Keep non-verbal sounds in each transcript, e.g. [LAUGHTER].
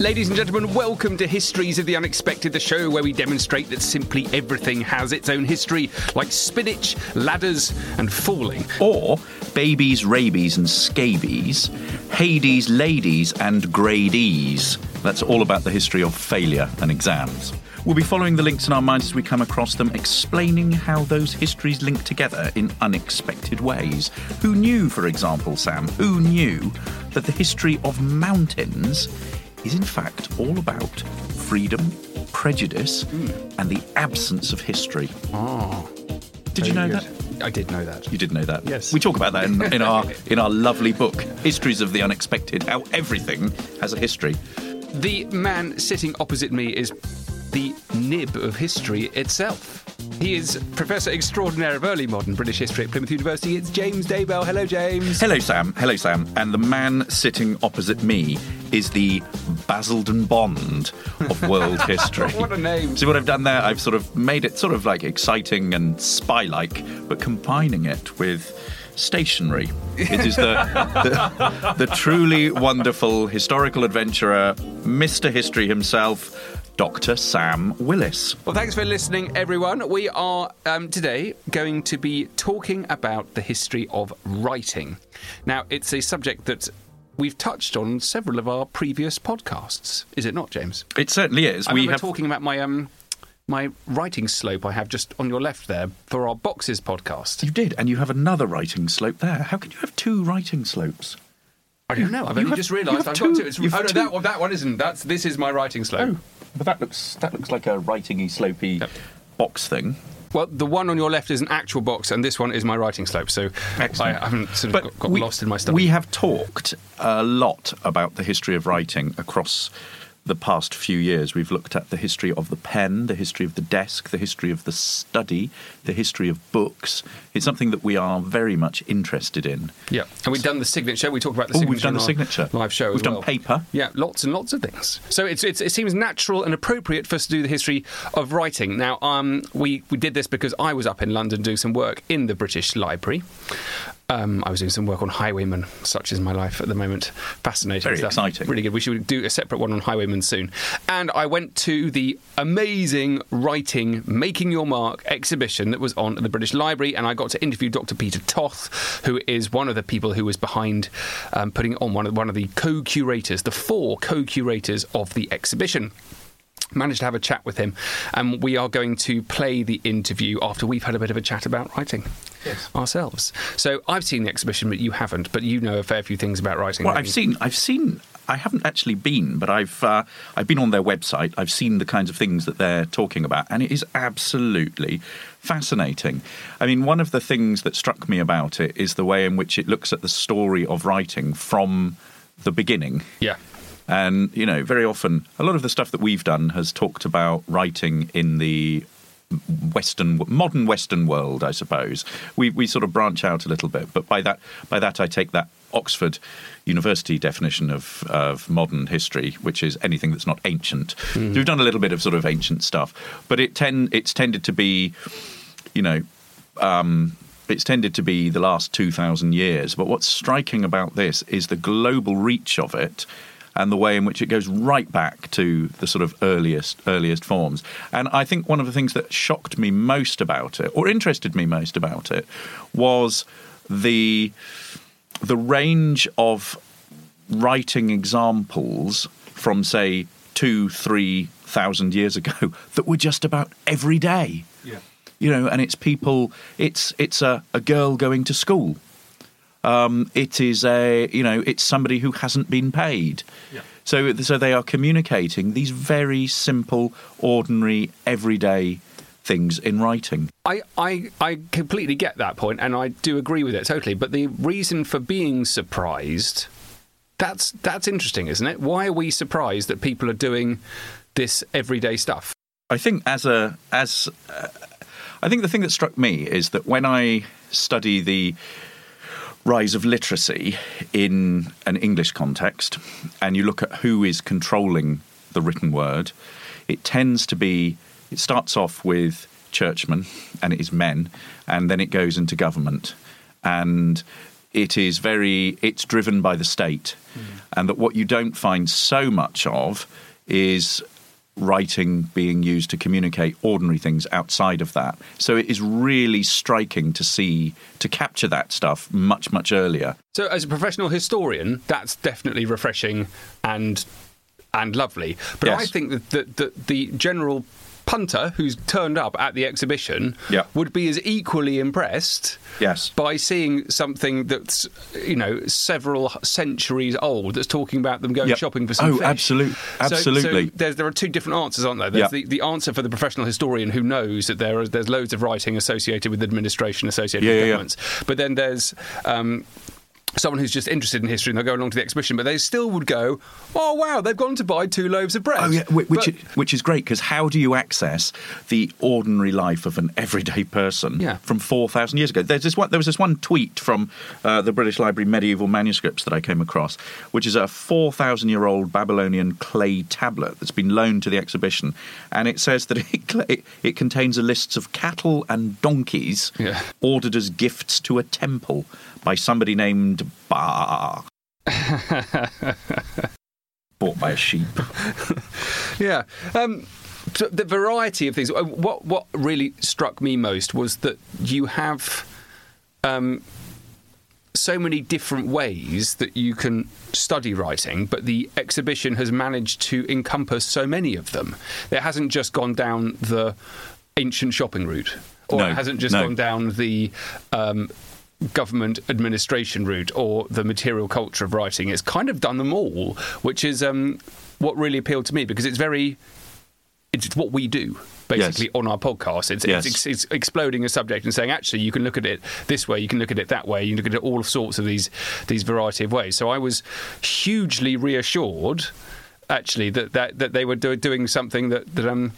Ladies and gentlemen, welcome to Histories of the Unexpected, the show where we demonstrate that simply everything has its own history, like spinach, ladders, and falling. or babies, rabies, and scabies, Hades, ladies, and grade E's. That's all about the history of failure and exams. We'll be following the links in our minds as we come across them, explaining how those histories link together in unexpected ways. Who knew, for example, Sam, who knew that the history of mountains is in fact all about freedom, prejudice, hmm. and the absence of history? Oh, Did you know that? I did know that. You did know that. Yes. We talk about that in, in our [LAUGHS] in our lovely book, Histories of the Unexpected, how everything has a history. The man sitting opposite me is the nib of history itself. He is Professor Extraordinaire of Early Modern British History at Plymouth University. It's James Daybell. Hello, James. Hello, Sam. Hello, Sam. And the man sitting opposite me is the Basildon Bond of world [LAUGHS] history. What a name. See what I've done there? I've sort of made it sort of like exciting and spy-like, but combining it with stationery. It is the, the, the truly wonderful historical adventurer, Mr. History himself, Dr. Sam Willis. Well, thanks for listening, everyone. We are um, today going to be talking about the history of writing. Now, it's a subject that we've touched on several of our previous podcasts, is it not, James? It certainly is. I we have talking about my um, my writing slope I have just on your left there for our boxes podcast. You did, and you have another writing slope there. How can you have two writing slopes? I don't know. I've only have- just realised I've two- got to. It's, oh no, two- that one, that one isn't. That's this is my writing slope. Oh, but that looks that looks like a writingy, slopey Yep. box thing. Well, the one on your left is an actual box, and this one is my writing slope. So Excellent. I haven't sort of got, got lost in my stuff. We have talked a lot about the history of writing across the past few years. We've looked at the history of the pen, the history of the desk, the history of the study, the history of books. It's something that we are very much interested in. Yeah, and we've done the signature. We talked about the Oh, signature. we've done the signature. live show. We've done well. paper. Yeah, lots and lots of things. So it's, it's, it seems natural and appropriate for us to do the history of writing. Now, um, we we did this because I was up in London doing some work in the British Library. Um, I was doing some work on Highwaymen, such is my life at the moment. Fascinating Very stuff. exciting. Really good. We should do a separate one on Highwaymen soon. And I went to the amazing writing, making your mark exhibition that was on at the British Library, and I got to interview Dr. Peter Toth, who is one of the people who was behind um, putting on one of one of the co-curators, the four co-curators of the exhibition managed to have a chat with him, and we are going to play the interview after we've had a bit of a chat about writing ourselves. So I've seen the exhibition, but you haven't. But you know a fair few things about writing. Well, I've you? seen, I've seen, I haven't actually been, but I've, uh, I've been on their website. I've seen the kinds of things that they're talking about, and it is absolutely fascinating. I mean, one of the things that struck me about it is the way in which it looks at the story of writing from the beginning. Yeah. And, you know, very often, a lot of the stuff that we've done has talked about writing in the Western, modern Western world, I suppose. We, we sort of branch out a little bit, but by that, by that I take that Oxford University definition of, of modern history, which is anything that's not ancient. So we've done a little bit of sort of ancient stuff, but it tend, it's tended to be, you know, um, it's tended to be the last 2,000 years. But what's striking about this is the global reach of it and the way in which it goes right back to the sort of earliest earliest forms. And I think one of the things that shocked me most about it, or interested me most about it, was the the range of writing examples from say two, three thousand years ago [LAUGHS] that were just about every day. Yeah. You know, and it's people. It's it's a, a girl going to school. Um, it is a you know it's somebody who hasn't been paid. Yeah. So so they are communicating these very simple, ordinary, everyday things in writing. I, I, I completely get that point and I do agree with it totally. But the reason for being surprised, that's, that's interesting, isn't it? Why are we surprised that people are doing this everyday stuff? I think as a as uh, I think the thing that struck me is that when I study the rise of literacy in an English context and you look at who is controlling the written word, it tends to be it starts off with churchmen and it is men and then it goes into government. And it is very it's driven by the state. Hmm. And that what you don't find so much of is writing being used to communicate ordinary things outside of that. So it is really striking to see to capture that stuff much much earlier. So, as a professional historian, that's definitely refreshing and and lovely. But Yes. I think that the, the, the general punter who's turned up at the exhibition Yeah. would be as equally impressed Yes. by seeing something that's you know several centuries old that's talking about them going Yep. shopping for some Oh, fish. absolute- absolutely. So, there's, there are two different answers, aren't there? There's Yeah. the, the answer for the professional historian who knows that there are there's loads of writing associated with administration, associated Yeah, with yeah, yeah. governments. But then there's um, someone who's just interested in history and they'll go along to the exhibition, but they still would go, "Oh wow, they've gone to buy two loaves of bread." Oh yeah, which But- i- which is great because how do you access the ordinary life of an everyday person Yeah. from four thousand years ago? There's this one. There was this one tweet from uh, the British Library medieval manuscripts that I came across, which is a four thousand year old Babylonian clay tablet that's been loaned to the exhibition, and it says that [LAUGHS] it, it, it contains a list of cattle and donkeys Yeah. ordered as gifts to a temple by somebody named Ba. [LAUGHS] Bought by a sheep. [LAUGHS] Yeah. Um, so the variety of things. uh, What what really struck me most was that you have um, so many different ways that you can study writing, but the exhibition has managed to encompass so many of them. It hasn't just gone down the ancient shopping route, or No, it hasn't just no. gone down the um, government administration route or the material culture of writing. It's kind of done them all, which is um, what really appealed to me because it's very it's what we do basically Yes. on our podcast. It's, Yes. it's, it's exploding a subject and saying actually you can look at it this way, you can look at it that way, you can look at it all sorts of these these variety of ways. So I was hugely reassured actually that that, that they were do, doing something that that um.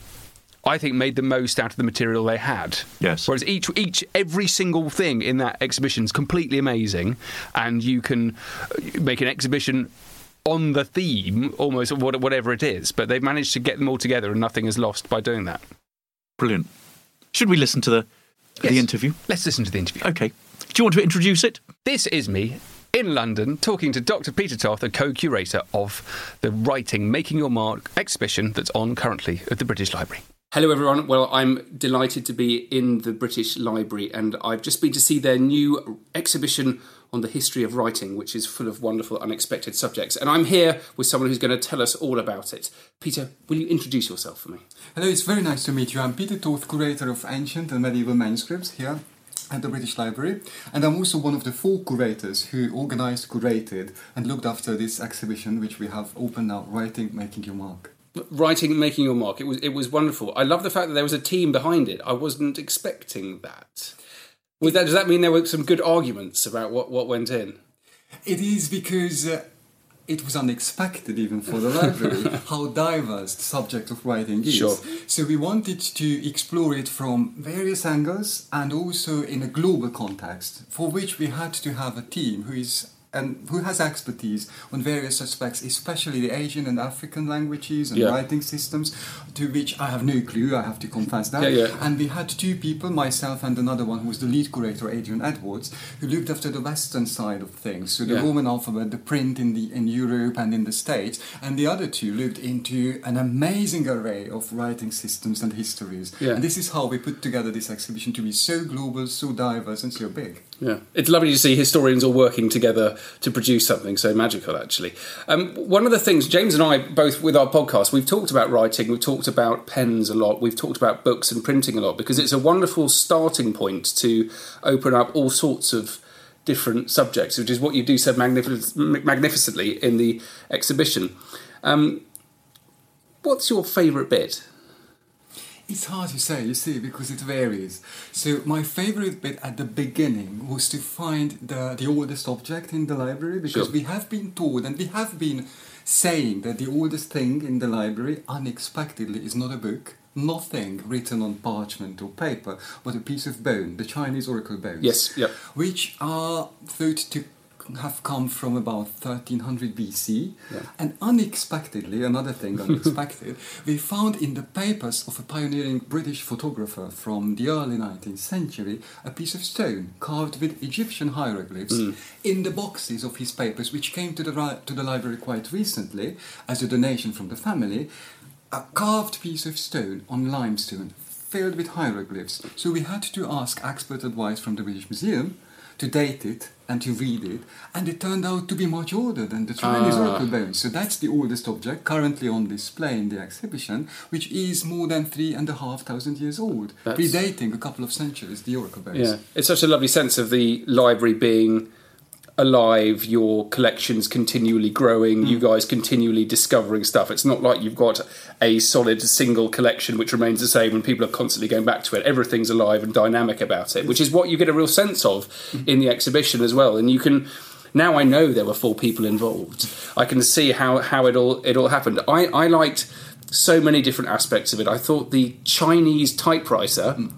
I think made the most out of the material they had. Yes. Whereas each each every single thing in that exhibition is completely amazing, and you can uh, make an exhibition on the theme almost whatever it is. But they've managed to get them all together, and nothing is lost by doing that. Brilliant. Should we listen to the Yes. the interview? Let's listen to the interview. Okay. Do you want to introduce it? This is me in London talking to Dr. Peter Toth, the co-curator of the Writing Making Your Mark exhibition that's on currently at the British Library. Hello, everyone. Well, I'm delighted to be in the British Library, and I've just been to see their new exhibition on the history of writing, which is full of wonderful, unexpected subjects. And I'm here with someone who's going to tell us all about it. Peter, will you introduce yourself for me? Hello, it's very nice to meet you. I'm Peter Toth, curator of ancient and medieval manuscripts here at the British Library, and I'm also one of the four curators who organized, curated, and looked after this exhibition, which we have open now, Writing, Making Your Mark. Writing, making your mark. It was it was wonderful. I love the fact that there was a team behind it. I wasn't expecting that. Was that does that mean there were some good arguments about what, what went in? It is because uh, it was unexpected, even for the library, [LAUGHS] how diverse the subject of writing is. Sure. So we wanted to explore it from various angles and also in a global context, for which we had to have a team who is and who has expertise on various aspects, especially the Asian and African languages and Yeah. writing systems, to which I have no clue. I have to confess that. Yeah, yeah. And we had two people, myself and another one who was the lead curator, Adrian Edwards, who looked after the Western side of things, so the. Roman alphabet, the print in the in Europe and in the States, and the other two looked into an amazing array of writing systems and histories. And this is how we put together this exhibition to be so global, so diverse, and so big. Yeah, it's lovely to see historians all working together to produce something so magical. Actually, um, one of the things James and I both with our podcast, we've talked about writing, we've talked about pens a lot, we've talked about books and printing a lot because it's a wonderful starting point to open up all sorts of different subjects, which is what you do so magnific- magnificently in the exhibition. Um, what's your favourite bit? It's hard to say, you see, because it varies. So my favorite bit at the beginning was to find the, the oldest object in the library because Sure. we have been told and we have been saying that the oldest thing in the library unexpectedly is not a book, nothing written on parchment or paper, but a piece of bone, the Chinese oracle bones. Yes, yep. Which are thought to have come from about 1300 BC. And unexpectedly, another thing [LAUGHS] unexpected, we found in the papers of a pioneering British photographer from the early 19th century a piece of stone carved with Egyptian hieroglyphs hmm. in the boxes of his papers, which came to the, ri- to the library quite recently as a donation from the family. A carved piece of stone on limestone filled with hieroglyphs. So we had to ask expert advice from the British Museum to date it and to read it, and it turned out to be much older than the Chinese Ah. oracle bones. So that's the oldest object currently on display in the exhibition, which is more than three and a half thousand years old, That's- predating a couple of centuries the oracle bones. Yeah, it's such a lovely sense of the library being alive, your collections continually growing, you mm. guys continually discovering stuff. It's not like you've got a solid single collection which remains the same and people are constantly going back to it. Everything's alive and dynamic about it, which is what you get a real sense of mm. in the exhibition as well. And you can now I know there were four people involved. I can see how, how it all it all happened. I, I liked so many different aspects of it. I thought the Chinese typewriter mm.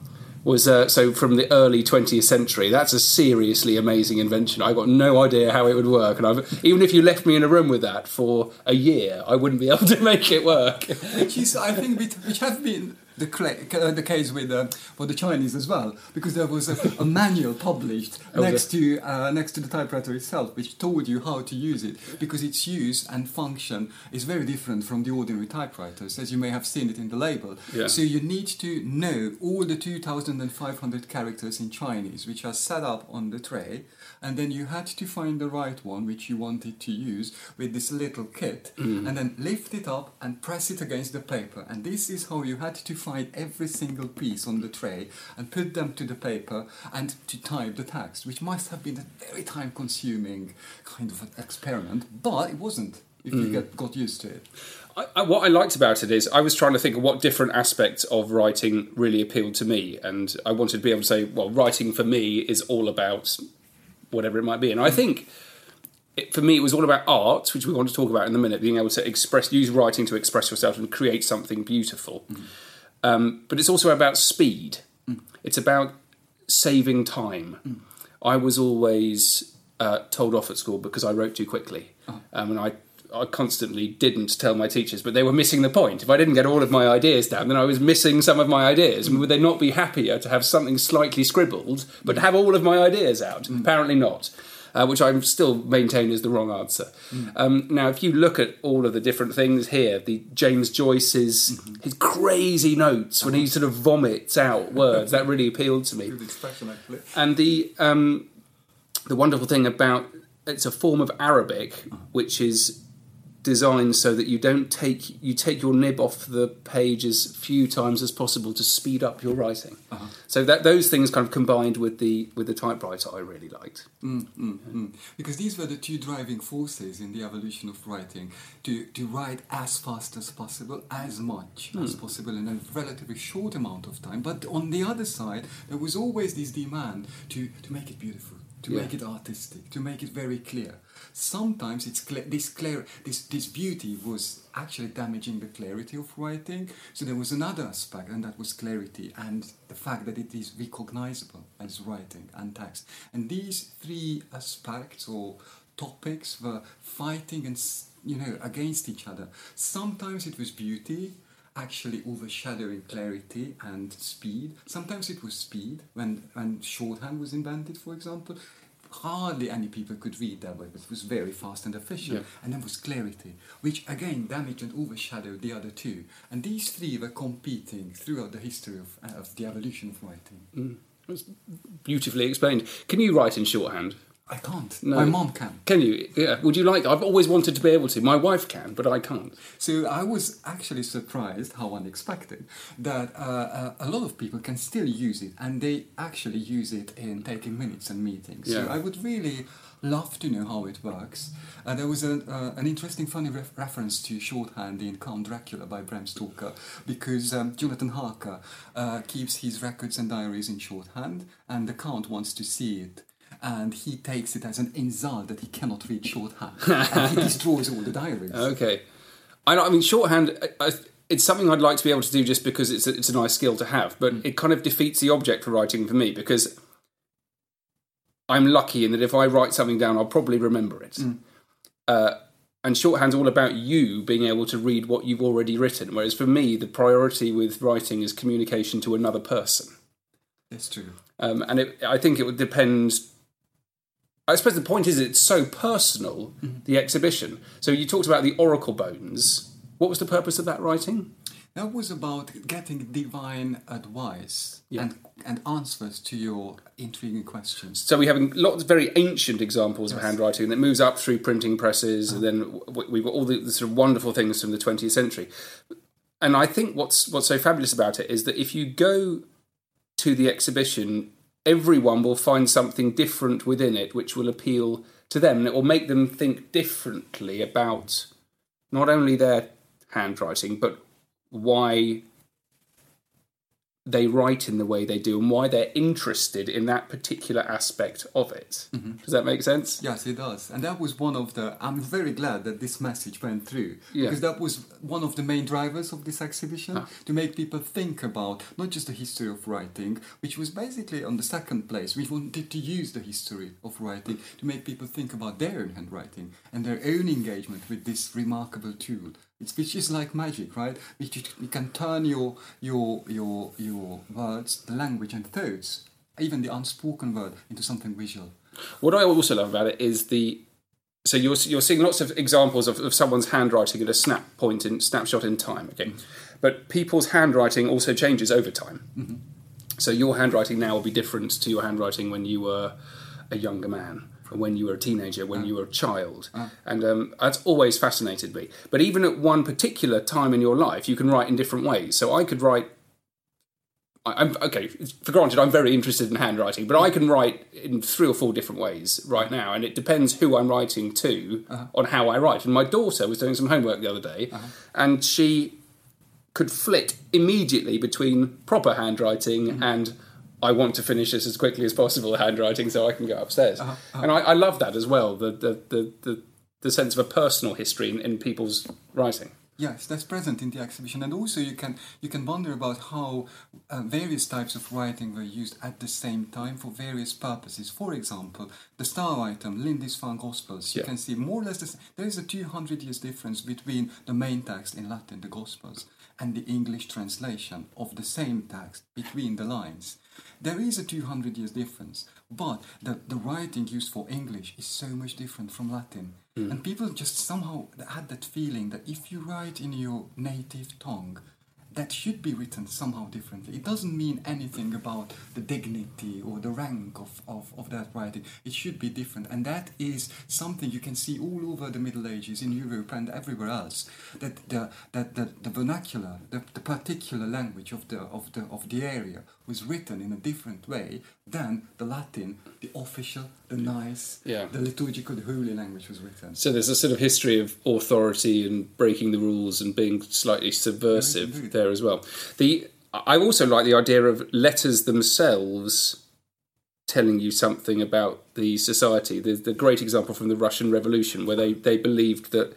Was uh, so from the early 20th century. That's a seriously amazing invention. I got no idea how it would work, and I've, even if you left me in a room with that for a year, I wouldn't be [LAUGHS] able to make it work. which is, I think, which, have been the, cla uh, the case with uh, for the Chinese as well, because there was a, a manual published [LAUGHS] Oh, next to uh, next to the typewriter itself, which told you how to use it, because its use and function is very different from the ordinary typewriters, as you may have seen it in the label. Yeah. So you need to know all the 2,500 characters in Chinese, which are set up on the tray, and then you had to find the right one which you wanted to use with this little kit, Mm. and then lift it up and press it against the paper. And this is how you had to find every single piece on the tray and put them to the paper and to type the text, which must have been a very time consuming kind of an experiment, but it wasn't if Mm. you get, got used to it. I, I, what I liked about it is I was trying to think of what different aspects of writing really appealed to me, and I wanted to be able to say, well, writing for me is all about whatever it might be, and I think. It, for me, it was all about art, which we want to talk about in a minute. Being able to express, use writing to express yourself and create something beautiful. Um, but it's also about speed. It's about saving time. I was always uh, told off at school because I wrote too quickly, um, and I. I constantly didn't tell my teachers, but they were missing the point. If I didn't get all of my ideas down, then I was missing some of my ideas. And would they not be happier to have something slightly scribbled, but have all of my ideas out? Apparently not. Uh, which I still maintain is the wrong answer. Um, now, if you look at all of the different things here, the James Joyce's his crazy notes when he sort of vomits out words that really appealed to me. Good expression, actually. And the um, the wonderful thing about it's a form of Arabic which is designed so that you don't take you take your nib off the page as few times as possible to speed up your writing. Uh-huh. So that those things kind of combined with the with the typewriter I really liked. Mm, mm, mm. Because these were the two driving forces in the evolution of writing to, to write as fast as possible, as much as hmm. possible in a relatively short amount of time. But on the other side, there was always this demand to, to make it beautiful, to Yeah. make it artistic, to make it very clear. Sometimes it's clear, this clear this this beauty was actually damaging the clarity of writing. So there was another aspect, and that was clarity and the fact that it is recognizable as writing and text. And these three aspects or topics were fighting and you know against each other. Sometimes it was beauty actually overshadowing clarity and speed. Sometimes it was speed when when shorthand was invented, for example. Hardly any people could read that way, but it was very fast and efficient. Yeah. And then was clarity, which again damaged and overshadowed the other two. And these three were competing throughout the history of, uh, of the evolution of writing. That's beautifully explained. Can you write in shorthand? I can't. No. My mom can. Can you? Yeah. Would you like? I've always wanted to be able to. My wife can, but I can't. So I was actually surprised, how unexpected, that uh, uh, a lot of people can still use it, and they actually use it in taking minutes and meetings. Yeah. So I would really love to know how it works. Uh, there was a, uh, an interesting, funny ref- reference to shorthand in Count Dracula by Bram Stoker, because um, Jonathan Harker uh, keeps his records and diaries in shorthand, and the Count wants to see it. And he takes it as an insult that he cannot read shorthand, [LAUGHS] and he destroys all the diaries. Okay. I, I mean, shorthand. I, I, it's something I'd like to be able to do just because it's a, it's a nice skill to have, but it kind of defeats the object for writing for me because I'm lucky in that if I write something down, I'll probably remember it. Uh, and shorthand's all about you being able to read what you've already written, whereas for me, the priority with writing is communication to another person. That's true. Um, and it, I think it would depend. I suppose the point is it's so personal, mm-hmm. the exhibition. So you talked about the oracle bones. What was the purpose of that writing? That was about getting divine advice Yeah. and, and answers to your intriguing questions. So we have lots of very ancient examples of handwriting that moves up through printing presses, and then we've got all the, the sort of wonderful things from the 20th century. And I think what's what's so fabulous about it is that if you go to the exhibition, everyone will find something different within it which will appeal to them, and it will make them think differently about not only their handwriting but why they write in the way they do and why they're interested in that particular aspect of it. Does that make sense? Yes, it does. And that was one of the. I'm very glad that this message went through. Yeah. Because that was one of the main drivers of this exhibition Ah. to make people think about not just the history of writing, which was basically on the second place. We wanted to use the history of writing to make people think about their own handwriting and their own engagement with this remarkable tool. It's, which is like magic, right? Which you, you can turn your your your your words, the language and thoughts, even the unspoken word, into something visual. What I also love about it is the so you're you're seeing lots of examples of, of someone's handwriting at a snap point in snapshot in time. Okay, mm-hmm. but people's handwriting also changes over time. Mm-hmm. So your handwriting now will be different to your handwriting when you were a younger man, or when you were a teenager, when ah. you were a child, ah. and um, that's always fascinated me. But even at one particular time in your life, you can write in different ways. So I could write I- I'm okay. For granted, I'm very interested in handwriting, but I can write in three or four different ways right now, and it depends who I'm writing to uh-huh. on how I write. And my daughter was doing some homework the other day, uh-huh. and she could flit immediately between proper handwriting mm-hmm. and I want to finish this as quickly as possible [LAUGHS] handwriting so I can go upstairs. And I, I love that as well. The the, the, the the sense of a personal history in, in people's writing. Yes, that's present in the exhibition, and also you can you can wonder about how uh, various types of writing were used at the same time for various purposes. For example, the star item Lindisfarne Gospels. You Yeah. can see more or less the, there is a two hundred years difference between the main text in Latin, the Gospels, and the English translation of the same text between the lines. There is a 200 years difference, but the, the writing used for English is so much different from Latin. Hmm. And people just somehow had that feeling that if you write in your native tongue, that should be written somehow differently. It doesn't mean anything about the dignity or the rank of, of, of that writing. It should be different. And that is something you can see all over the Middle Ages in Europe and everywhere else. That the, that the, the vernacular, the, the particular language of the, of, the, of the area was written in a different way than the Latin, the official, the nice, Yeah. the liturgical, the holy language was written. So there's a sort of history of authority and breaking the rules and being slightly subversive. There as well. The I also like the idea of letters themselves telling you something about the society. There's the great example from the Russian Revolution where they, they believed that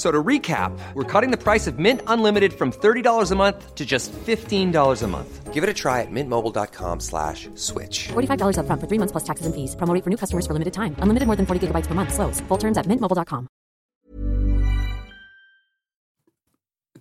F- So to recap, we're cutting the price of Mint Unlimited from $30 a month to just $15 a month. Give it a try at mintmobile.com slash switch. $45 upfront for three months plus taxes and fees. Promo for new customers for limited time. Unlimited more than 40 gigabytes per month. Slows. Full terms at mintmobile.com.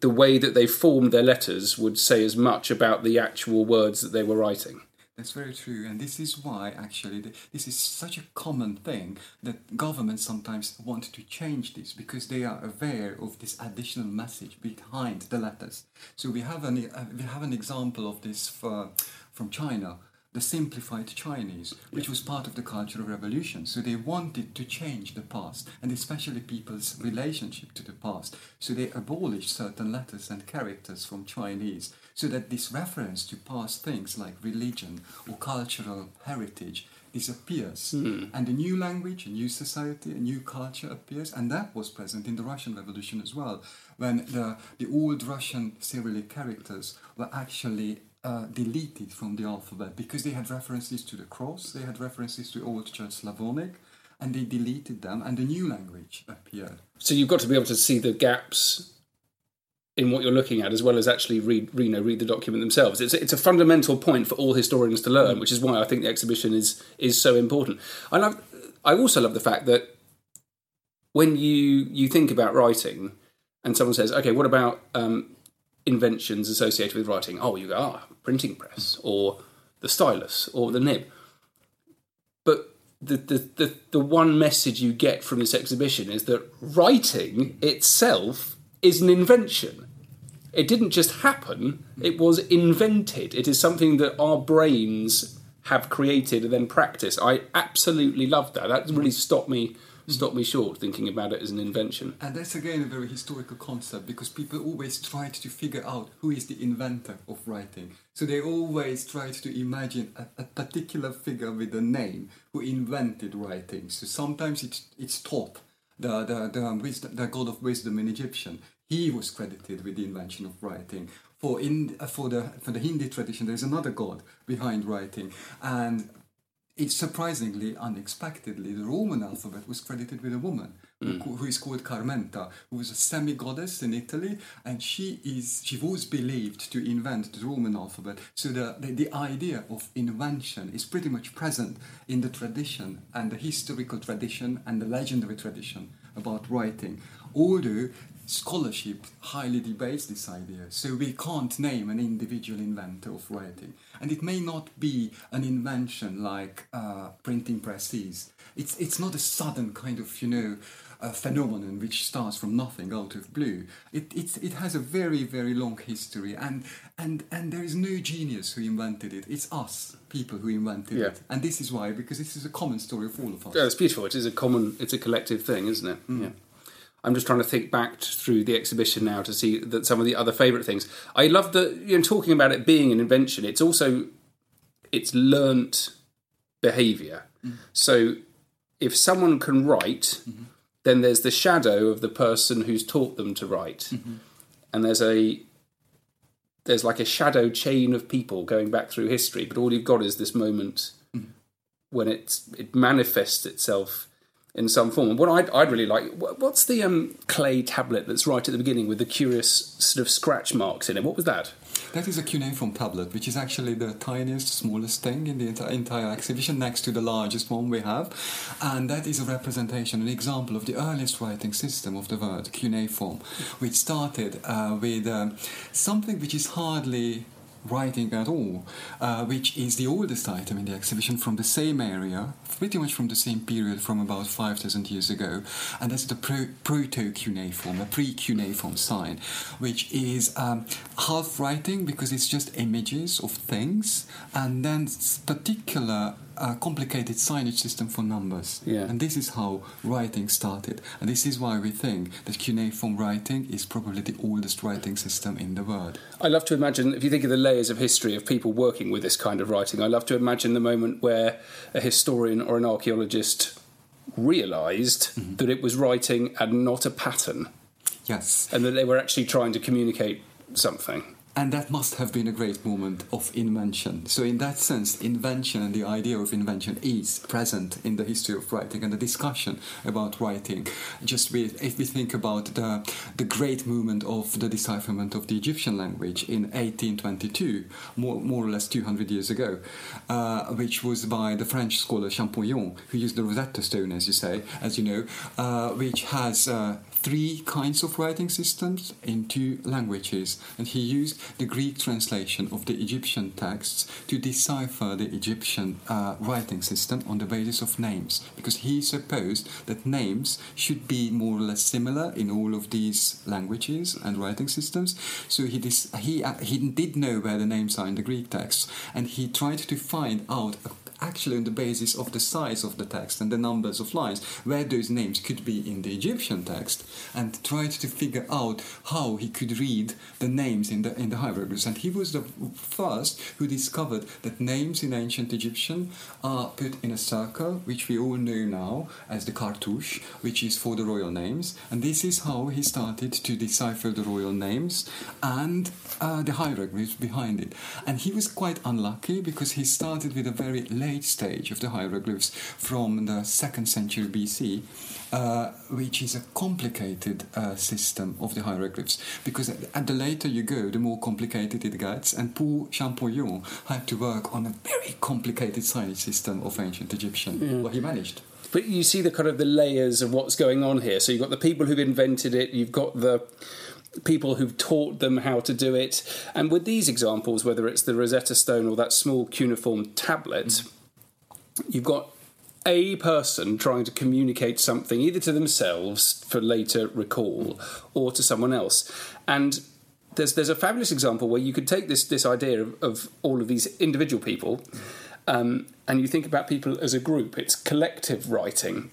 The way that they formed their letters would say as much about the actual words that they were writing. That's very true, and this is why actually th- this is such a common thing that governments sometimes want to change this because they are aware of this additional message behind the letters. So we have an uh, we have an example of this for, from China, the simplified Chinese, which was part of the Cultural Revolution. So they wanted to change the past, and especially people's relationship to the past. So they abolished certain letters and characters from Chinese, so that this reference to past things like religion or cultural heritage disappears. Hmm. And a new language, a new society, a new culture appears, and that was present in the Russian Revolution as well, when the, the old Russian Cyrillic characters were actually uh, deleted from the alphabet because they had references to the cross, they had references to Old Church Slavonic, and they deleted them, and a new language appeared. So you've got to be able to see the gaps in what you're looking at, as well as actually read, you know, read the document themselves. It's it's a fundamental point for all historians to learn, which is why I think the exhibition is is so important. I love. I also love the fact that when you you think about writing, and someone says, "Okay, what about um, inventions associated with writing?" Oh, you go, "Ah, printing press, or the stylus, or the nib." But the, the, the, the one message you get from this exhibition is that writing itself is an invention. It didn't just happen, it was invented. It is something that our brains have created and then practiced. I absolutely love that. That really stopped me stopped me short thinking about it as an invention. And that's again a very historical concept because people always tried to figure out who is the inventor of writing. So they always tried to imagine a, a particular figure with a name who invented writing. So sometimes it's, it's Thoth, the, the, the, wisdom, the god of wisdom in Egyptian. He was credited with the invention of writing. For, in, uh, for, the, for the Hindi tradition, there's another god behind writing. And it's surprisingly, unexpectedly, the Roman alphabet was credited with a woman who, hmm. who is called Carmenta, who was a semi-goddess in Italy, and she is she was believed to invent the Roman alphabet. So the, the, the idea of invention is pretty much present in the tradition and the historical tradition and the legendary tradition about writing. Although scholarship highly debates this idea, so we can't name an individual inventor of writing. And it may not be an invention like uh, printing press is. It's, it's not a sudden kind of, you know, a phenomenon which starts from nothing out of blue. It, it, it has a very, very long history, and, and, and there is no genius who invented it. It's us, people, who invented Yeah. it. And this is why, because this is a common story of all of us. Yeah, it's beautiful. It is a common, it's a collective thing, isn't it? Yeah. I'm just trying to think back through the exhibition now to see that some of the other favourite things. I love the you know talking about it being an invention. It's also it's learnt behaviour. Mm. So if someone can write, mm-hmm. then there's the shadow of the person who's taught them to write, mm-hmm. and there's a there's like a shadow chain of people going back through history. But all you've got is this moment mm-hmm. when it's it manifests itself in some form. What I'd, I'd really like, what's the um, clay tablet that's right at the beginning with the curious sort of scratch marks in it? What was that? That is a cuneiform tablet, which is actually the tiniest, smallest thing in the entire, entire exhibition, next to the largest one we have. And that is a representation, an example of the earliest writing system of the word, cuneiform, which started uh, with um, something which is hardly writing at all, uh, which is the oldest item in the exhibition from the same area, pretty much from the same period, from about 5,000 years ago, and that's the pro- proto-cuneiform, a pre-cuneiform sign, which is um, half writing because it's just images of things, and then particular a complicated signage system for numbers. Yeah. And this is how writing started. And this is why we think that cuneiform writing is probably the oldest writing system in the world. I love to imagine, if you think of the layers of history of people working with this kind of writing, I love to imagine the moment where a historian or an archaeologist realized mm-hmm. that it was writing and not a pattern. Yes. And that they were actually trying to communicate something. And that must have been a great moment of invention. So, in that sense, invention and the idea of invention is present in the history of writing and the discussion about writing. Just if we think about the, the great movement of the decipherment of the Egyptian language in 1822, more, more or less 200 years ago, uh, which was by the French scholar Champollion, who used the Rosetta Stone, as you say, as you know, uh, which has uh, three kinds of writing systems in two languages, and he used the Greek translation of the Egyptian texts to decipher the Egyptian uh, writing system on the basis of names, because he supposed that names should be more or less similar in all of these languages and writing systems. So he dis- he uh, he did know where the names are in the Greek texts, and he tried to find out actually on the basis of the size of the text and the numbers of lines where those names could be in the Egyptian text and tried to figure out how he could read the names in the in the hieroglyphs. And he was the first who discovered that names in ancient Egyptian are put in a circle which we all know now as the cartouche which is for the royal names. And this is how he started to decipher the royal names and uh, the hieroglyphs behind it. And he was quite unlucky because he started with a very late late stage of the hieroglyphs from the second century BC, uh, which is a complicated uh, system of the hieroglyphs. Because at the later you go, the more complicated it gets, and poor Champollion had to work on a very complicated signage system of ancient Egyptian. Yeah. Well, he managed. But you see the kind of the layers of what's going on here. So you've got the people who've invented it, you've got the people who've taught them how to do it. And with these examples, whether it's the Rosetta Stone or that small cuneiform tablet, mm you've got a person trying to communicate something either to themselves for later recall or to someone else. And there's there's a fabulous example where you could take this this idea of, of all of these individual people, um, and you think about people as a group. It's collective writing,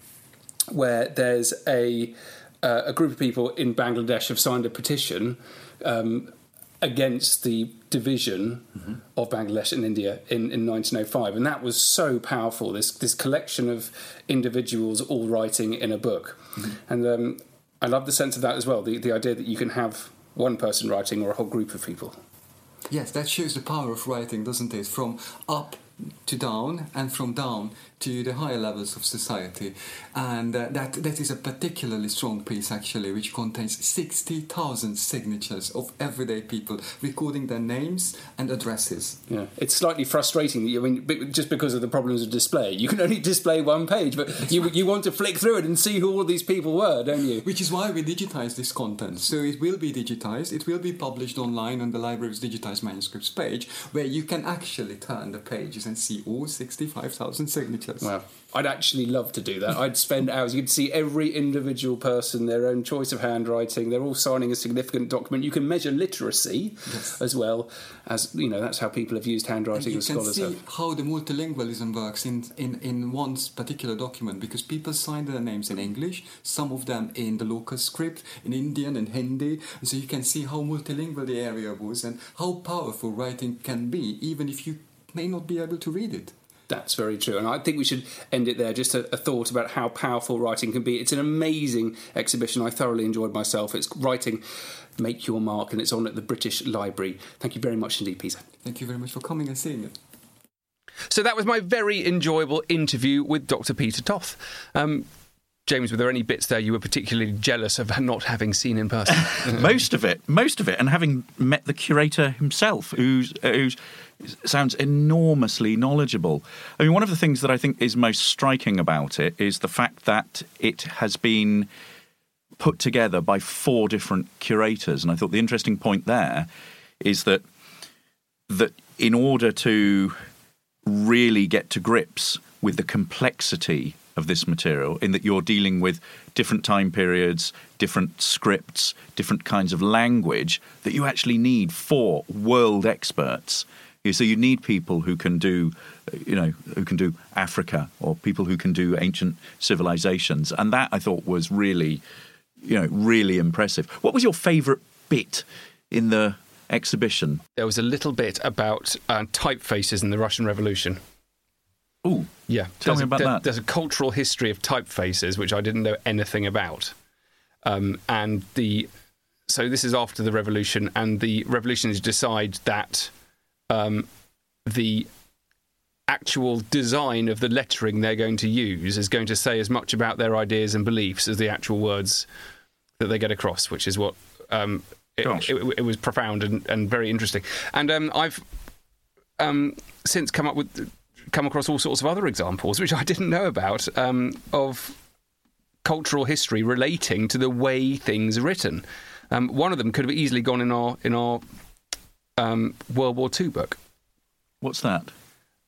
where there's a uh, a group of people in Bangladesh have signed a petition um, against the division mm-hmm. of Bangladesh and India in, in 1905, and that was so powerful. This this collection of individuals all writing in a book, mm-hmm. and um, I love the sense of that as well. The the idea that you can have one person writing or a whole group of people. Yes, that shows the power of writing, doesn't it? From up to down and from down to the higher levels of society. And uh, that, that is a particularly strong piece, actually, which contains 60,000 signatures of everyday people recording their names and addresses. Yeah, it's slightly frustrating I mean, just because of the problems of display, you can only [LAUGHS] display one page, but you, you want to flick through it and see who all these people were, don't you? Which is why we digitize this content. So it will be digitized, it will be published online on the library's digitized manuscripts page, where you can actually turn the pages and see all 65,000 signatures Wow. I'd actually love to do that. I'd spend hours. You'd see every individual person, their own choice of handwriting. They're all signing a significant document. You can measure literacy yes. as well as you know. That's how people have used handwriting. And you can see have. how the multilingualism works in, in in one particular document because people sign their names in English, some of them in the local script, in Indian and Hindi. And so you can see how multilingual the area was and how powerful writing can be, even if you may not be able to read it. That's very true. And I think we should end it there. Just a, a, thought about how powerful writing can be. It's an amazing exhibition. I thoroughly enjoyed myself. It's writing, make your mark, and it's on at the British Library. Thank you very much indeed, Peter. Thank you very much for coming and seeing it. So that was my very enjoyable interview with Dr. Peter Toth. Um, James, were there any bits there you were particularly jealous of not having seen in person? [LAUGHS] most of it, most of it, and having met the curator himself, who's uh, who's sounds enormously knowledgeable. I mean, one of the things that I think is most striking about it is the fact that it has been put together by four different curators, and I thought the interesting point there is that that in order to really get to grips with the complexity of this material, in that you're dealing with different time periods, different scripts, different kinds of language, that you actually need four world experts. So you need people who can do, you know, who can do Africa, or people who can do ancient civilizations, and that I thought was really, you know, really impressive. What was your favourite bit in the exhibition? There was a little bit about uh, typefaces in the Russian Revolution. Oh, yeah. Tell there's me about a, there- that. There's a cultural history of typefaces which I didn't know anything about, um, and the so this is after the revolution, and the revolutionaries decide that um, the actual design of the lettering they're going to use is going to say as much about their ideas and beliefs as the actual words that they get across, which is what um, it, it, it was profound and, and very interesting. And um, I've um, since come up with come across all sorts of other examples which I didn't know about um, of cultural history relating to the way things are written. Um, one of them could have easily gone in our in our um, World War II book. What's that?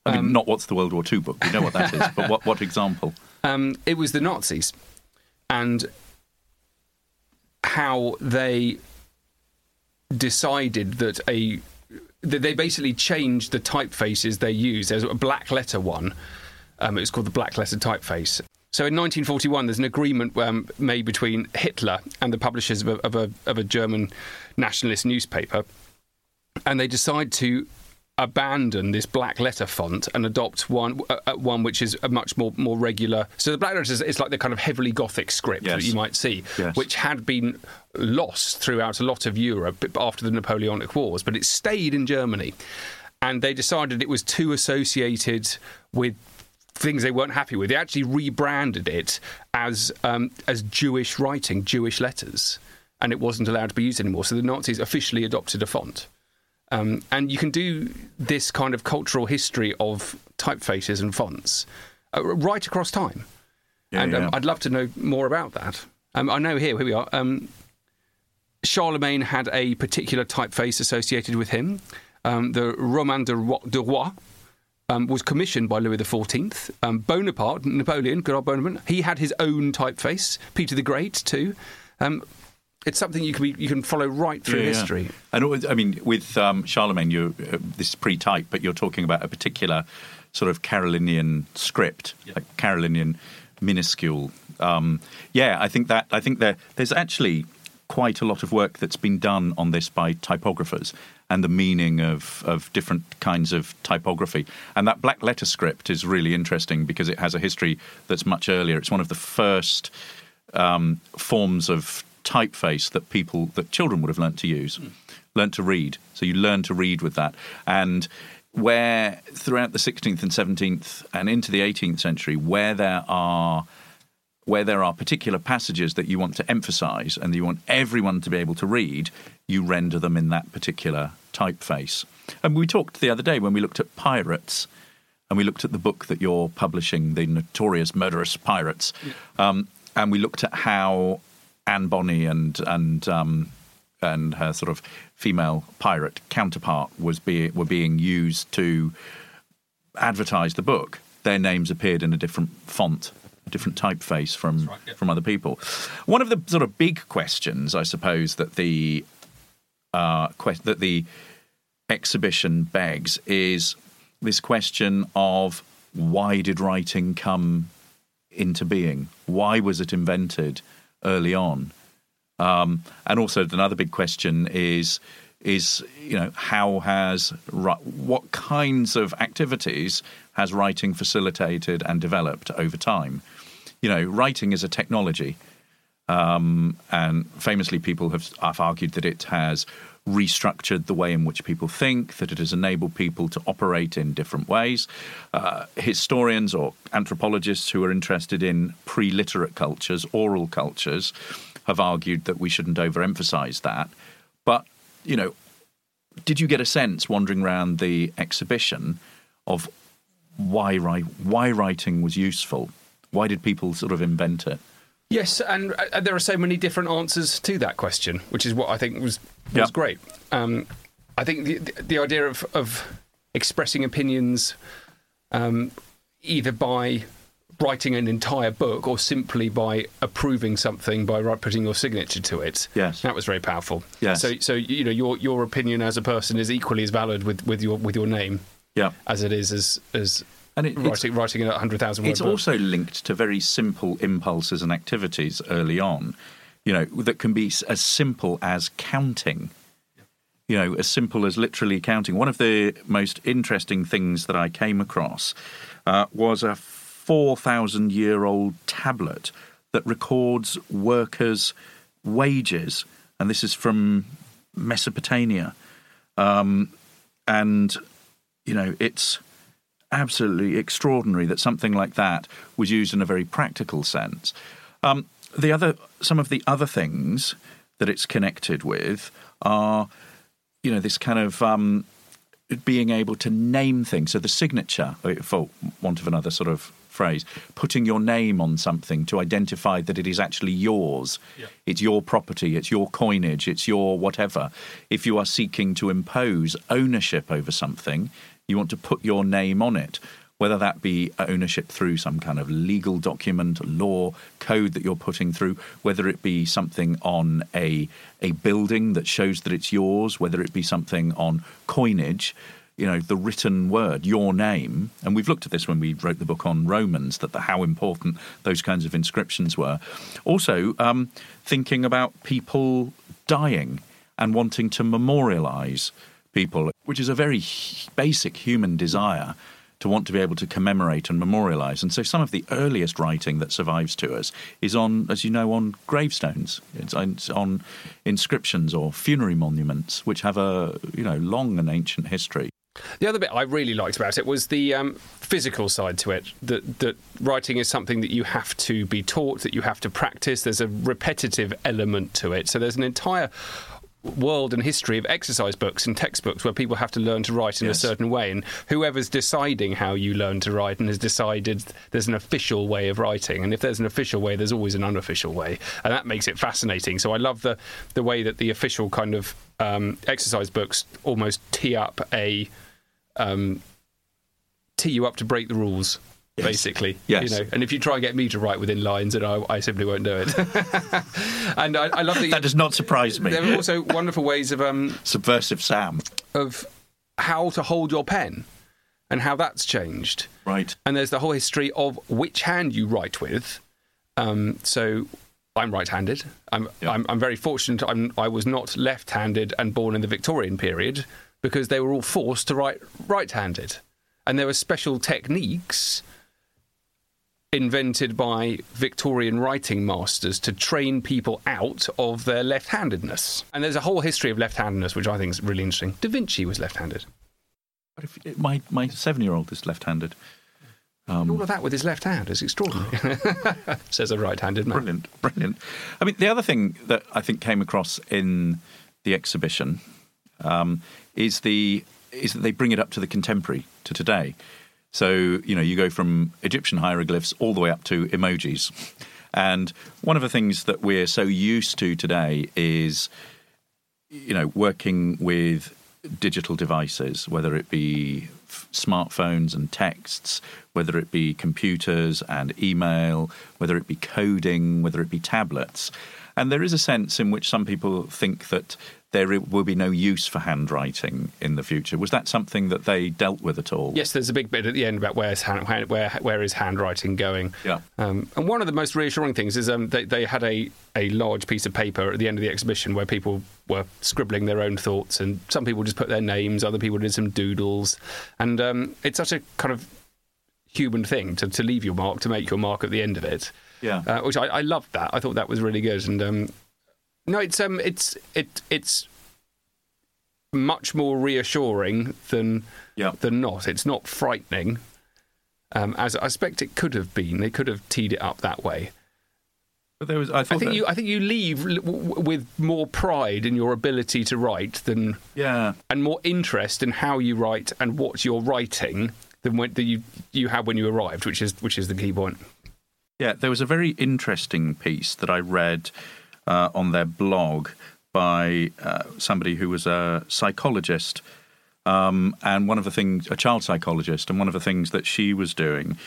I mean, not what's the World War II book. We know what that is, but what, what example? [LAUGHS] Um, it was the Nazis and how they decided that a they basically changed the typefaces they use. There's a black letter one. Um, it was called the black letter typeface. So in 1941, there's an agreement um, made between Hitler and the publishers of a, of, a, of a German nationalist newspaper, and they decide to abandon this black letter font and adopt one uh, uh, one which is a much more more regular. So the black letter is it's like the kind of heavily Gothic script that you might see, Yes. which had been lost throughout a lot of Europe after the Napoleonic Wars, but it stayed in Germany, and they decided it was too associated with things they weren't happy with. They actually rebranded it as um, as Jewish writing, Jewish letters, and it wasn't allowed to be used anymore. So the Nazis officially adopted a font. Um, and you can do this kind of cultural history of typefaces and fonts uh, right across time. Yeah, and um. I'd love to know more about that. Um, I know here, here we are. Um, Charlemagne had a particular typeface associated with him. Um, the Roman de Roi, de Roi um, was commissioned by Louis XIV. Um, Bonaparte, Napoleon, good old Bonaparte, he had his own typeface. Peter the Great too. Um, it's something you can be, you can follow right through Yeah, yeah. history. And always- I mean, with um, Charlemagne, you uh, this is pre-type, but you're talking about a particular sort of Carolingian script, like Carolingian minuscule. Um, yeah, I think that I think there there's actually quite a lot of work that's been done on this by typographers and the meaning of, of different kinds of typography. And that black letter script is really interesting because it has a history that's much earlier. It's one of the first um, forms of typeface that people that children would have learnt to use, learnt to read. So you learn to read with that, and where throughout the 16th and 17th and into the 18th century, where there are where there are particular passages that you want to emphasize and you want everyone to be able to read, you render them in that particular typeface. And we talked the other day when we looked at pirates and we looked at the book that you're publishing, The Notorious Murderous Pirates, um, and we looked at how Anne Bonny and and um, and her sort of female pirate counterpart was be, were being used to advertise the book. Their names appeared in a different font, a different typeface from from other people. One of the sort of big questions, I suppose, that the uh, that the exhibition begs is this question of why did writing come into being? Why was it invented early on? Um, and also another big question is is you know how has what kinds of activities has writing facilitated and developed over time? You know, writing is a technology. Um, and famously, people have, have argued that it has restructured the way in which people think, that it has enabled people to operate in different ways. Uh, historians or anthropologists who are interested in pre literate cultures, oral cultures, have argued that we shouldn't overemphasize that. But, you know, did you get a sense wandering around the exhibition of why, why writing was useful? Why did people sort of invent it? Yes, and uh, there are so many different answers to that question, which is what I think was was yep. great. Um, I think the, the, the idea of, of expressing opinions um, either by writing an entire book or simply by approving something by putting your signature to it. Yes, that was very powerful. Yes. So, so you know, your your opinion as a person is equally as valid with, with your with your name. Yeah. As it is as as and it, writing, writing a hundred thousand. It's book. also linked to very simple impulses and activities early on. You know that can be as simple as counting. You know, as simple as literally counting. One of the most interesting things that I came across uh, was a four thousand year old tablet that records workers' wages, and this is from Mesopotamia. Um, and you know, it's absolutely extraordinary that something like that was used in a very practical sense. Um, the other, some of the other things that it's connected with are, you know, this kind of um, being able to name things. So the signature, uh, for want of another sort of phrase, putting your name on something to identify that it is actually yours. Yeah. It's your property, it's your coinage, it's your whatever. If you are seeking to impose ownership over something, you want to put your name on it, whether that be ownership through some kind of legal document, law, code that you're putting through, whether it be something on a, a building that shows that it's yours, whether it be something on coinage you know the written word your name. And we've looked at this when we wrote the book on romans that the, how important those kinds of inscriptions were. Also um, thinking about people dying and wanting to memorialize people, which is a very basic human desire to want to be able to commemorate and memorialize. And so some of the earliest writing that survives to us is on, as you know, on gravestones. It's on inscriptions or funerary monuments, which have a you know long and ancient history. The other bit I really liked about it was the um, physical side to it. That that writing is something that you have to be taught, that you have to practice. There's a repetitive element to it. So there's an entire world and history of exercise books and textbooks where people have to learn to write in yes. a certain way. And whoever's deciding how you learn to write and has decided there's an official way of writing. And if there's an official way there's always an unofficial way. And that makes it fascinating. So i love the the way that the official kind of um, exercise books almost tee up a um, tee you up to break the rules Yes. basically. Yes. You know, and if you try and get me to write within lines, and I, I simply won't do it. [LAUGHS] and I, I, love that. that does not surprise me. There are also wonderful ways of um, subversive Sam of how to hold your pen and how that's changed. Right. And there's the whole history of which hand you write with. Um, so I'm right-handed. I'm, I'm, I'm very fortunate. I'm, I was not left-handed and born in the Victorian period because they were all forced to write right-handed, and there were special techniques invented by Victorian writing masters to train people out of their left handedness. And there's a whole history of left handedness, which I think is really interesting. Da Vinci was left handed. But if, my, my seven year old is left handed. Um, all of that with his left hand is extraordinary, [LAUGHS] says a right handed man. Brilliant, brilliant. I mean, the other thing that I think came across in the exhibition um, is the is that they bring it up to the contemporary, to today. So, you know, you go from Egyptian hieroglyphs all the way up to emojis. And one of the things that we're so used to today is, you know, working with digital devices, whether it be smartphones and texts, whether it be computers and email, whether it be coding, whether it be tablets. And there is a sense in which some people think that there will be no use for handwriting in the future. Was that something that they dealt with at all? Yes, there's a big bit at the end about where's hand, where where is handwriting going. Yeah. Um, and one of the most reassuring things is um, they, they had a, a large piece of paper at the end of the exhibition where people were scribbling their own thoughts, and some people just put their names, other people did some doodles, and um, it's such a kind of human thing to, to leave your mark, to make your mark at the end of it. Yeah. uh, which I, I loved that. I thought that was really good. And um, no, it's um, it's it it's much more reassuring than Yeah. than not. It's not frightening, um, as I expect it could have been. They could have teed it up that way. But there was. I, I think that- you I think you leave l- w- with more pride in your ability to write than Yeah. and more interest in how you write and what you're writing than when that you you had when you arrived, which is which is the key point. Yeah, there was a very interesting piece that I read uh, on their blog by uh, somebody who was a psychologist. Um, and one of the things, a child psychologist, and one of the things that she was doing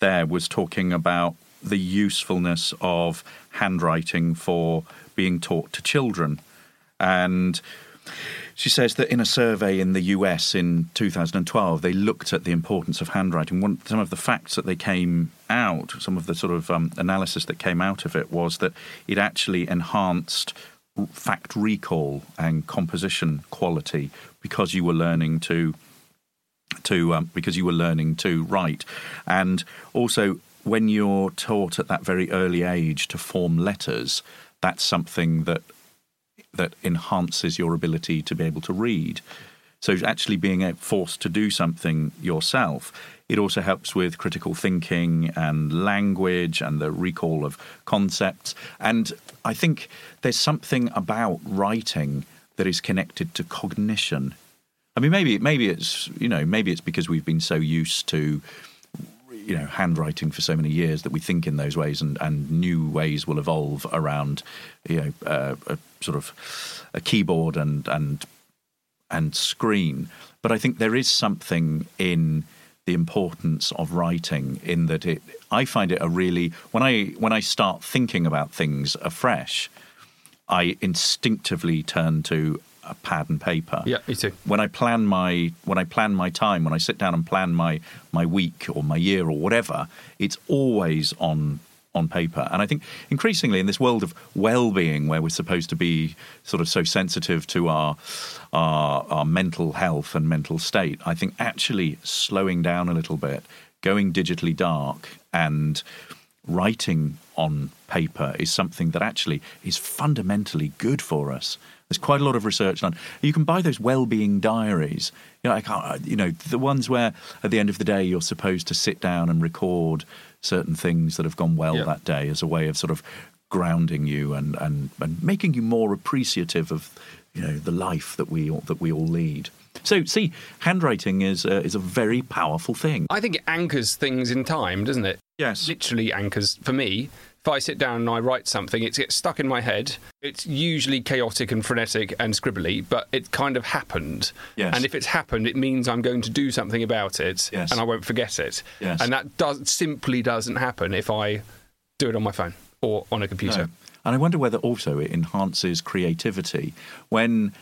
there was talking about the usefulness of handwriting for being taught to children. And she says that in a survey in the US in 2012, they looked at the importance of handwriting. One, some of the facts that they came out, some of the sort of um, analysis that came out of it was that it actually enhanced fact recall and composition quality because you were learning to to um, because you were learning to write, and also when you're taught at that very early age to form letters, that's something that that enhances your ability to be able to read. So actually being forced to do something yourself, it also helps with critical thinking and language and the recall of concepts. And I think there's something about writing that is connected to cognition. I mean, maybe maybe it's you know maybe it's because we've been so used to you know handwriting for so many years that we think in those ways, and, and new ways will evolve around you know uh, a sort of a keyboard and and and screen. But I think there is something in the importance of writing in that it. I find it a really when I when I start thinking about things afresh, I instinctively turn to a pad and paper Yeah, me too. when I plan my when I plan my time, when I sit down and plan my my week or my year or whatever, it's always on on paper. And I think increasingly in this world of well-being, where we're supposed to be sort of so sensitive to our our, our mental health and mental state, I think actually slowing down a little bit, going digitally dark, and writing on paper is something that actually is fundamentally good for us. There's quite a lot of research on. You can buy those well-being diaries. You know, I can't, you know, the ones where at the end of the day you're supposed to sit down and record certain things that have gone well Yeah. that day as a way of sort of grounding you and, and, and making you more appreciative of you know the life that we all, that we all lead. So, see, handwriting is uh, is a very powerful thing. I think it anchors things in time, doesn't it? Yes. Literally anchors for me. If I sit down and I write something, it gets stuck in my head. It's usually chaotic and frenetic and scribbly, but it kind of happened. Yes. And if it's happened, it means I'm going to do something about it, Yes. and I won't forget it. Yes. And that does simply doesn't happen if I do it on my phone or on a computer. No. And I wonder whether also it enhances creativity when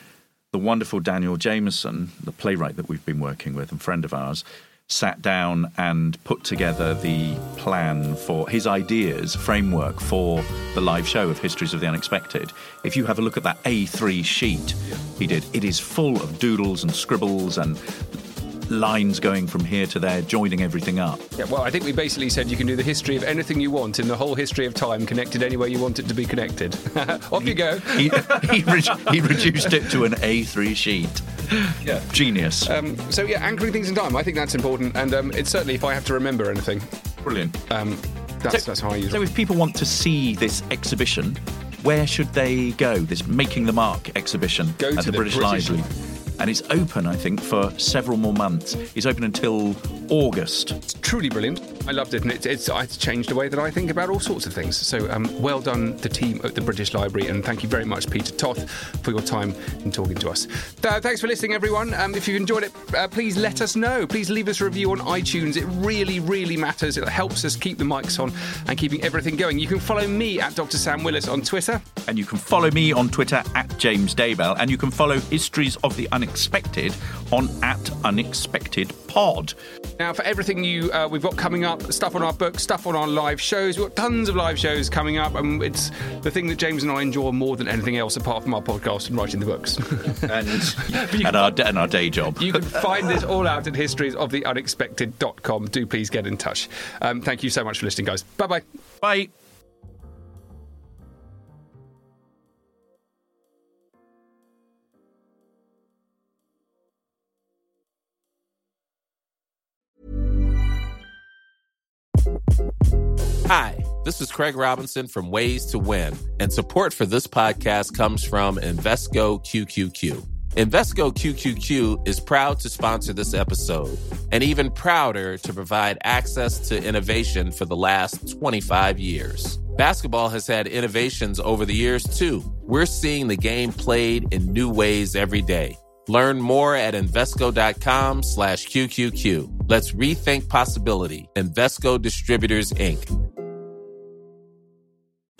the wonderful Daniel Jameson, the playwright that we've been working with and friend of ours, sat down and put together the plan for his ideas, framework for the live show of Histories of the Unexpected. If you have a look at that A3 sheet he did, it is full of doodles and scribbles and lines going from here to there, joining everything up. Yeah, well, I think we basically said you can do the history of anything you want in the whole history of time, connected anywhere you want it to be connected. [LAUGHS] Off you go. He, he, re- he reduced it to an A3 sheet. Yeah. Genius. Um, so yeah, anchoring things in time. I think that's important, and um, it's certainly if I have to remember anything, Brilliant. um, that's So- that's how I use So, it. if people want to see this exhibition, where should they go? This Making the Mark exhibition Go at to the, the British, British- Library. And it's open, I think, for several more months. It's open until August. It's truly brilliant. I loved it, and it's, it's, it's changed the way that I think about all sorts of things. So um, well done, the team at the British Library, and thank you very much, Peter Toth, for your time in talking to us. Uh, thanks for listening, everyone. Um, if you've enjoyed it, uh, please let us know. Please leave us a review on iTunes. It really, really matters. It helps us keep the mics on and keeping everything going. You can follow me at Dr. Sam Willis on Twitter. And you can follow me on Twitter at James Daybell. And you can follow Histories of the Unexpected on at Unexpected Pod. Now, for everything you uh, we've got coming up, stuff on our books, stuff on our live shows. We've got tons of live shows coming up, and it's the thing that James and I enjoy more than anything else, apart from our podcast and writing the books. [LAUGHS] And, [LAUGHS] and, our, and our day job. you can find this all out at historiesoftheunexpected.com. Do please get in touch. Um, thank you so much for listening, guys. Bye bye bye. This is Craig Robinson from Ways to Win, and support for this podcast comes from Invesco QQQ. Invesco QQQ is proud to sponsor this episode and even prouder to provide access to innovation for the last 25 years. Basketball has had innovations over the years too. We're seeing the game played in new ways every day. Learn more at Invesco.com slash QQQ. Let's rethink possibility. Invesco Distributors, Inc.